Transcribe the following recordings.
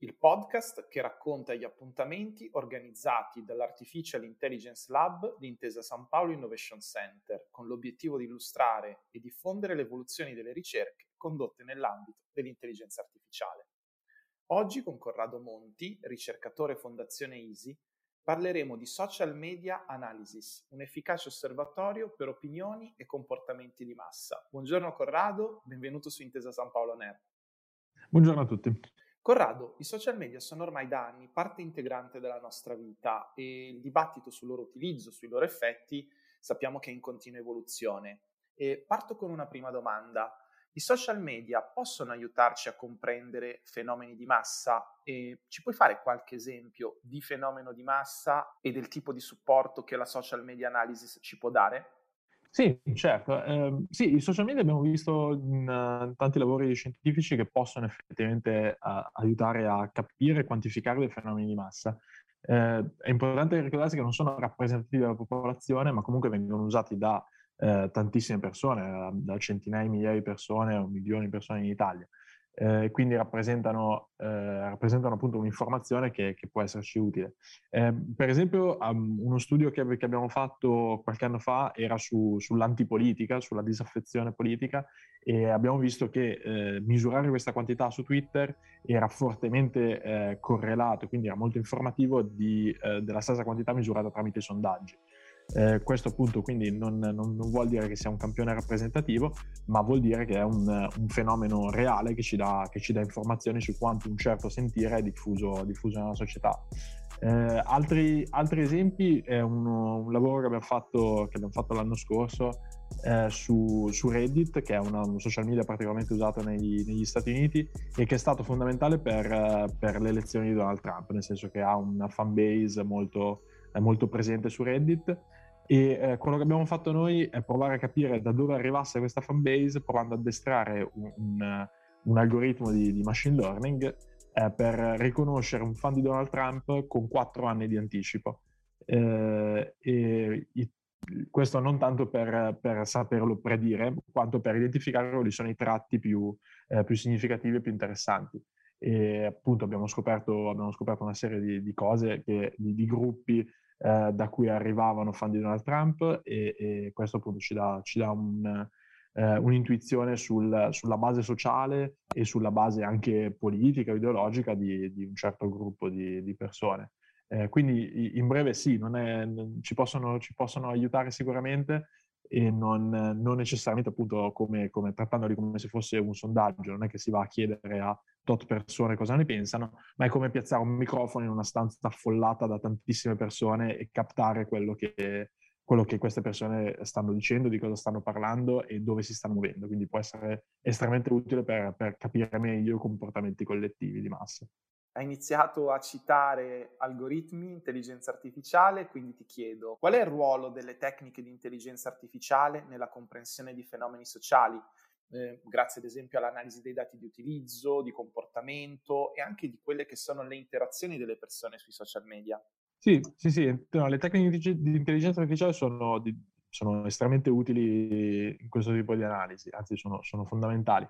il podcast che racconta gli appuntamenti organizzati dall'Artificial Intelligence Lab di Intesa San Paolo Innovation Center, con l'obiettivo di illustrare e diffondere le evoluzioni delle ricerche condotte nell'ambito dell'intelligenza artificiale. Oggi con Corrado Monti, ricercatore Fondazione Easy, parleremo di Social Media Analysis, un efficace osservatorio per opinioni e comportamenti di massa. Buongiorno Corrado, benvenuto su Intesa San Paolo NER. Buongiorno a tutti. Corrado, i social media sono ormai da anni parte integrante della nostra vita e il dibattito sul loro utilizzo, sui loro effetti, sappiamo che è in continua evoluzione. E parto con una prima domanda. I social media possono aiutarci a comprendere fenomeni di massa e ci puoi fare qualche esempio di fenomeno di massa e del tipo di supporto che la social media analysis ci può dare? Sì, certo. Eh, sì, i social media abbiamo visto in uh, tanti lavori scientifici che possono effettivamente uh, aiutare a capire e quantificare dei fenomeni di massa. Eh, è importante ricordarsi che non sono rappresentativi della popolazione, ma comunque vengono usati da eh, tantissime persone, da centinaia di migliaia di persone o milioni di persone in Italia eh, quindi rappresentano, eh, rappresentano, appunto un'informazione che, che, può esserci utile. Eh, per esempio, um, uno studio che, che, abbiamo fatto qualche anno fa era su, sull'antipolitica, sulla disaffezione politica e abbiamo visto che eh, misurare questa quantità su Twitter era fortemente eh, correlato, quindi era molto informativo di, eh, della stessa quantità misurata tramite sondaggi. Eh, questo appunto quindi non, non, non, vuol dire che sia un campione rappresentativo, ma vuol dire che è un, un fenomeno reale che ci, dà, che ci, dà, informazioni su quanto un certo sentire è diffuso, diffuso nella società. Eh, altri, altri, esempi è un, un lavoro che abbiamo, fatto, che abbiamo, fatto, l'anno scorso eh, su, su, Reddit, che è una, un social media particolarmente usato negli, negli, Stati Uniti e che è stato fondamentale per, per, le elezioni di Donald Trump, nel senso che ha una fan base molto, molto presente su Reddit e eh, quello che abbiamo fatto noi è provare a capire da dove arrivasse questa fanbase, provando ad addestrare un, un, un algoritmo di, di, machine learning eh, per riconoscere un fan di Donald Trump con quattro anni di anticipo. Eh, e i, questo non tanto per, per, saperlo predire, quanto per identificare quali sono i tratti più, eh, più significativi e più interessanti e appunto abbiamo scoperto, abbiamo scoperto una serie di, di cose, che, di, di, gruppi eh, da cui arrivavano fan di Donald Trump e, e questo appunto ci dà, ci dà un, eh, un'intuizione sul, sulla base sociale e sulla base anche politica, ideologica di, di un certo gruppo di, di persone. Eh, quindi in breve sì, è, ci, possono, ci, possono, aiutare sicuramente e non, non necessariamente appunto come, come, trattandoli come se fosse un sondaggio, non è che si va a chiedere a tot persone cosa ne pensano, ma è come piazzare un microfono in una stanza affollata da tantissime persone e captare quello che, quello che queste persone stanno dicendo, di cosa stanno parlando e dove si stanno muovendo. Quindi può essere estremamente utile per, per capire meglio i comportamenti collettivi di massa. Hai iniziato a citare algoritmi, intelligenza artificiale, quindi ti chiedo qual è il ruolo delle tecniche di intelligenza artificiale nella comprensione di fenomeni sociali? eh, grazie ad esempio all'analisi dei dati di utilizzo, di comportamento e anche di quelle che sono le interazioni delle persone sui social media. Sì, sì, sì, no, le tecniche di intelligenza artificiale sono, di, sono, estremamente utili in questo tipo di analisi, anzi sono, sono fondamentali.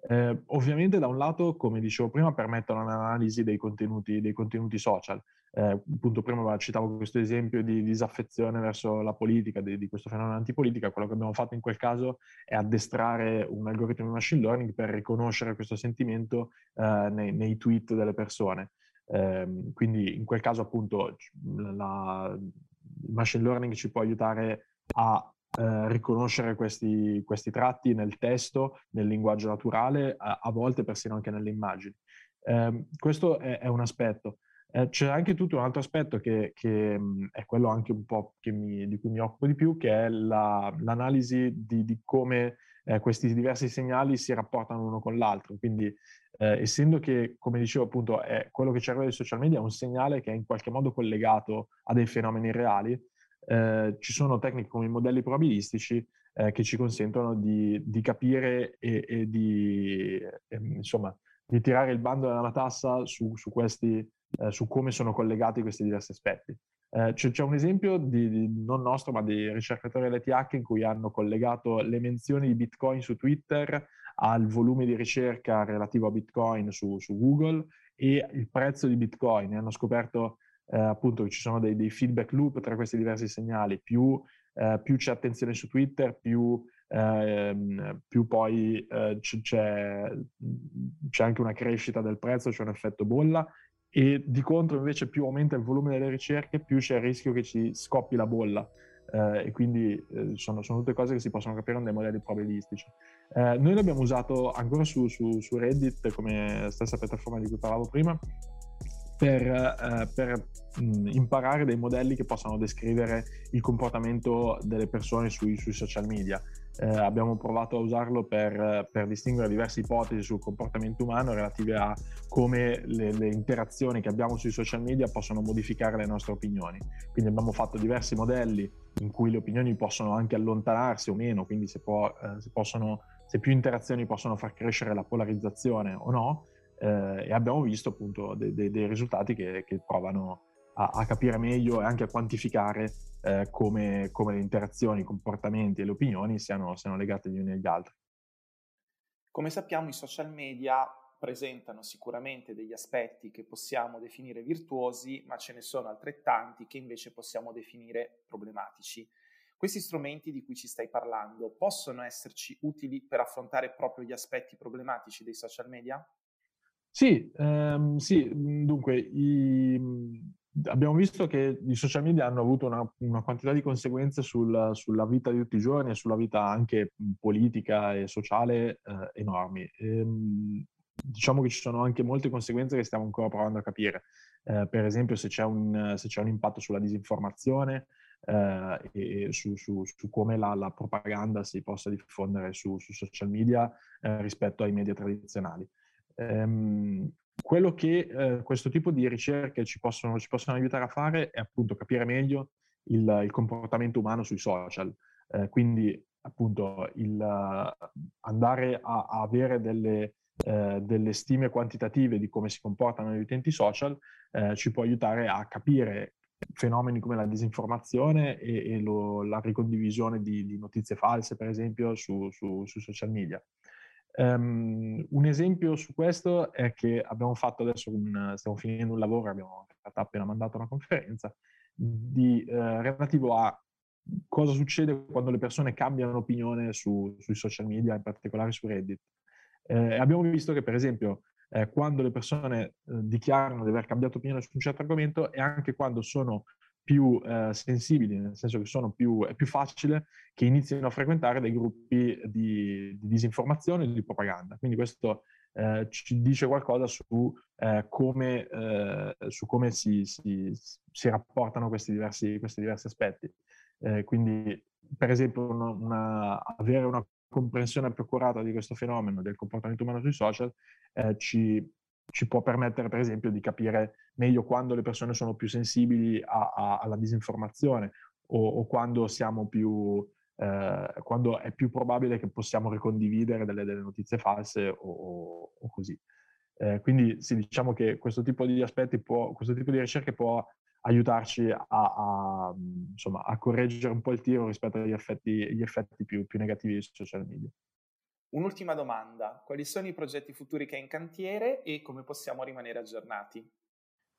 Eh, ovviamente da un lato, come dicevo prima, permettono un'analisi dei contenuti, dei contenuti social, eh, appunto prima citavo questo esempio di disaffezione verso la politica, di, di, questo fenomeno antipolitica, quello che abbiamo fatto in quel caso è addestrare un algoritmo di machine learning per riconoscere questo sentimento eh, nei, nei, tweet delle persone. Eh, quindi in quel caso appunto la, il machine learning ci può aiutare a eh, riconoscere questi, questi, tratti nel testo, nel linguaggio naturale, a, a volte persino anche nelle immagini. Eh, questo è, è, un aspetto. Eh, c'è anche tutto un altro aspetto che, che mh, è quello anche un po' mi, di cui mi occupo di più, che è la, l'analisi di, di come eh, questi diversi segnali si rapportano uno con l'altro. Quindi, eh, essendo che, come dicevo appunto, quello che arriva dai social media è un segnale che è in qualche modo collegato a dei fenomeni reali, eh, ci sono tecniche come i modelli probabilistici eh, che ci consentono di, di capire e, e di, ehm, insomma, di tirare il bando dalla tassa su, su, questi, eh, su come sono collegati questi diversi aspetti. Eh, c'è, c'è, un esempio di, di, non nostro, ma di ricercatori dell'ETH in cui hanno collegato le menzioni di Bitcoin su Twitter al volume di ricerca relativo a Bitcoin su, su Google e il prezzo di Bitcoin. Hanno scoperto eh, appunto ci sono dei, dei, feedback loop tra questi diversi segnali. Più, eh, più c'è attenzione su Twitter, più, ehm, più poi eh, c'è, c'è anche una crescita del prezzo, c'è un effetto bolla e di contro invece più aumenta il volume delle ricerche, più c'è il rischio che ci scoppi la bolla. Eh, e quindi eh, sono, sono, tutte cose che si possono capire con dei modelli probabilistici. Eh, noi l'abbiamo usato ancora su, su, su, Reddit come stessa piattaforma di cui parlavo prima per, eh, per mh, imparare dei modelli che possano descrivere il comportamento delle persone sui, sui social media. Eh, abbiamo provato a usarlo per, per, distinguere diverse ipotesi sul comportamento umano relative a come le, le, interazioni che abbiamo sui social media possono modificare le nostre opinioni. Quindi abbiamo fatto diversi modelli in cui le opinioni possono anche allontanarsi o meno, quindi se, può, eh, se, possono, se più interazioni possono far crescere la polarizzazione o no eh, e abbiamo visto appunto dei, dei, dei risultati che, che provano a, a, capire meglio e anche a quantificare eh, come, come, le interazioni, i comportamenti e le opinioni siano, siano legate gli uni agli altri. Come sappiamo i social media presentano sicuramente degli aspetti che possiamo definire virtuosi, ma ce ne sono altrettanti che invece possiamo definire problematici. Questi strumenti di cui ci stai parlando possono esserci utili per affrontare proprio gli aspetti problematici dei social media? Sì, ehm, sì, mhmm, dunque i, mhmm, abbiamo visto che i social media hanno avuto una, una quantità di conseguenze sul, sulla vita di tutti i giorni e sulla vita anche mhmm, politica e sociale eh, enormi. E, diciamo che ci sono anche molte conseguenze che stiamo ancora provando a capire. Eh, per esempio se c'è, un, se c'è, un, impatto sulla disinformazione eh, e su, su, su come la, la, propaganda si possa diffondere su, su social media eh, rispetto ai media tradizionali. Ehm, quello che eh, questo tipo di ricerche ci possono, ci possono, aiutare a fare è appunto capire meglio il, il comportamento umano sui social. Eh, quindi appunto il, andare a, a, avere delle, uh, delle, stime quantitative di come si comportano gli utenti social uh, ci può aiutare a capire fenomeni come la disinformazione e, e lo, la ricondivisione di, di, notizie false, per esempio, su, su, su social media. Um, un esempio su questo è che abbiamo fatto adesso un, stiamo finendo un lavoro, abbiamo appena mandato una conferenza di, eh, relativo a cosa succede quando le persone cambiano opinione su, sui social media, in particolare su Reddit. Eh, abbiamo visto che, per esempio, eh, quando le persone eh, dichiarano di aver cambiato opinione su un certo argomento e anche quando sono più eh, sensibili, nel senso che più, è più facile che inizino a frequentare dei gruppi di, di disinformazione e di propaganda. Quindi questo eh, ci dice qualcosa su eh, come, eh, su come si, si, si, rapportano questi diversi, questi diversi aspetti. Eh, quindi, per esempio, una, una, avere una comprensione più accurata di questo fenomeno, del comportamento umano sui social, eh, ci ci può permettere per esempio di capire meglio quando le persone sono più sensibili a, a, alla disinformazione o, o quando, più, eh, quando è più probabile che possiamo ricondividere delle, delle notizie false o, o così. Eh, quindi sì, diciamo che questo tipo di aspetti può, questo tipo di ricerche può aiutarci a, a, insomma, a correggere un po' il tiro rispetto agli effetti, effetti più, più negativi dei social media. Un'ultima domanda, quali sono i progetti futuri che hai in cantiere e come possiamo rimanere aggiornati?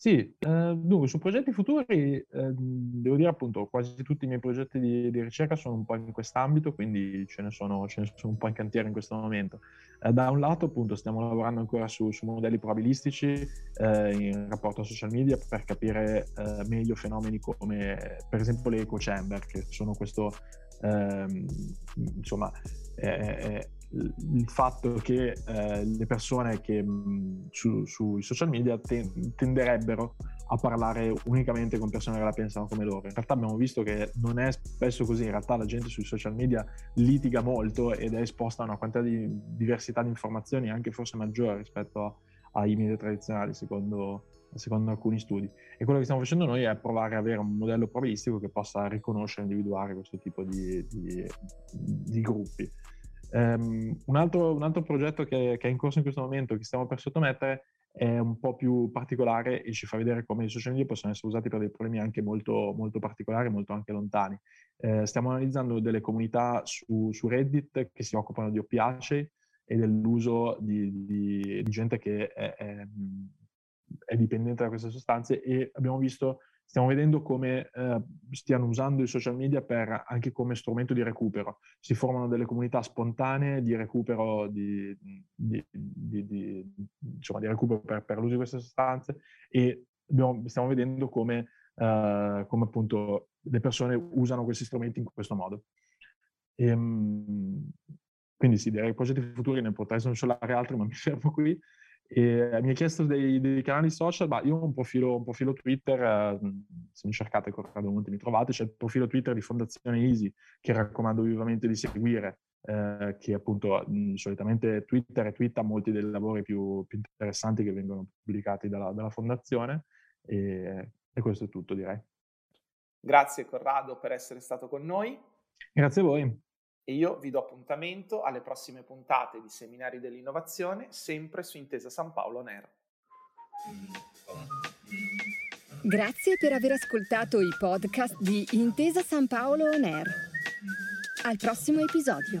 Sì, eh, dunque su progetti futuri eh, devo dire appunto quasi tutti i miei progetti di, di, ricerca sono un po' in quest'ambito, quindi ce ne sono, ce ne sono un po' in cantiere in questo momento. Eh, da un lato appunto stiamo lavorando ancora su, su modelli probabilistici eh, in rapporto a social media per capire eh, meglio fenomeni come per esempio le echo chamber, che sono questo, ehm, insomma, il fatto che eh, le persone che mh, su, sui social media ten- tenderebbero a parlare unicamente con persone che la pensano come loro. In realtà abbiamo visto che non è spesso così, in realtà la gente sui social media litiga molto ed è esposta a una quantità di diversità di informazioni anche forse maggiore rispetto ai media tradizionali, secondo, secondo alcuni studi. E quello che stiamo facendo noi è provare ad avere un modello probabilistico che possa riconoscere e individuare questo tipo di, di, di gruppi. Um, un, altro, un, altro, progetto che, che, è in corso in questo momento, che stiamo per sottomettere, è un po' più particolare e ci fa vedere come i social media possono essere usati per dei problemi anche molto, molto particolari, molto anche lontani. Eh, stiamo analizzando delle comunità su, su, Reddit che si occupano di oppiacei e dell'uso di, di, di gente che è, è, è, dipendente da queste sostanze e abbiamo visto stiamo vedendo come eh, stiano usando i social media per, anche come strumento di recupero. Si formano delle comunità spontanee di recupero, di, di, di, insomma, di recupero per, per, l'uso di queste sostanze e abbiamo, stiamo vedendo come, eh, come, appunto le persone usano questi strumenti in questo modo. E, ehm, quindi sì, direi progetti futuri ne potrei snocciolarre altri, ma mi fermo qui. E mi ha chiesto dei, dei, canali social, ma io ho un profilo, un profilo Twitter, eh, se mi cercate Corrado Monte mi trovate, c'è il profilo Twitter di Fondazione Easy che raccomando vivamente di seguire, eh, che appunto mh, solitamente Twitter e twitta molti dei lavori più, più interessanti che vengono pubblicati dalla, dalla Fondazione e, e questo è tutto direi. Grazie Corrado per essere stato con noi. Grazie a voi e io vi do appuntamento alle prossime puntate di Seminari dell'Innovazione, sempre su Intesa San Paolo Nero. Grazie per aver ascoltato i podcast di Intesa San Paolo On Air. Al prossimo episodio.